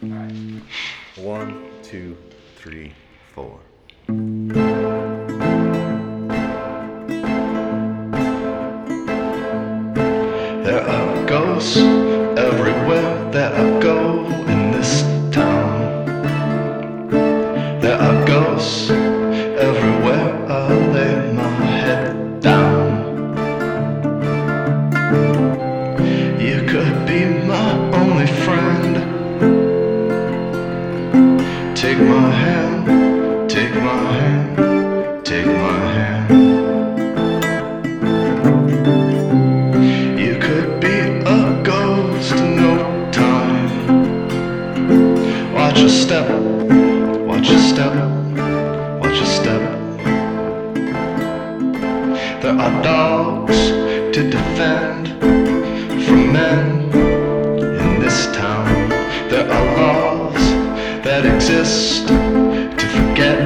One, two, three, four. There are ghosts everywhere that I go in this town. There are ghosts everywhere I lay my head down. You could be my only friend. Take my hand, take my hand, take my hand. You could be a ghost in no time. Watch your step, watch your step, watch your step. There are dogs to defend from men that exist to forget.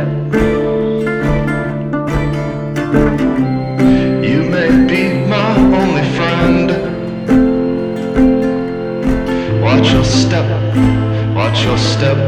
You may be my only friend. Watch your step, watch your step,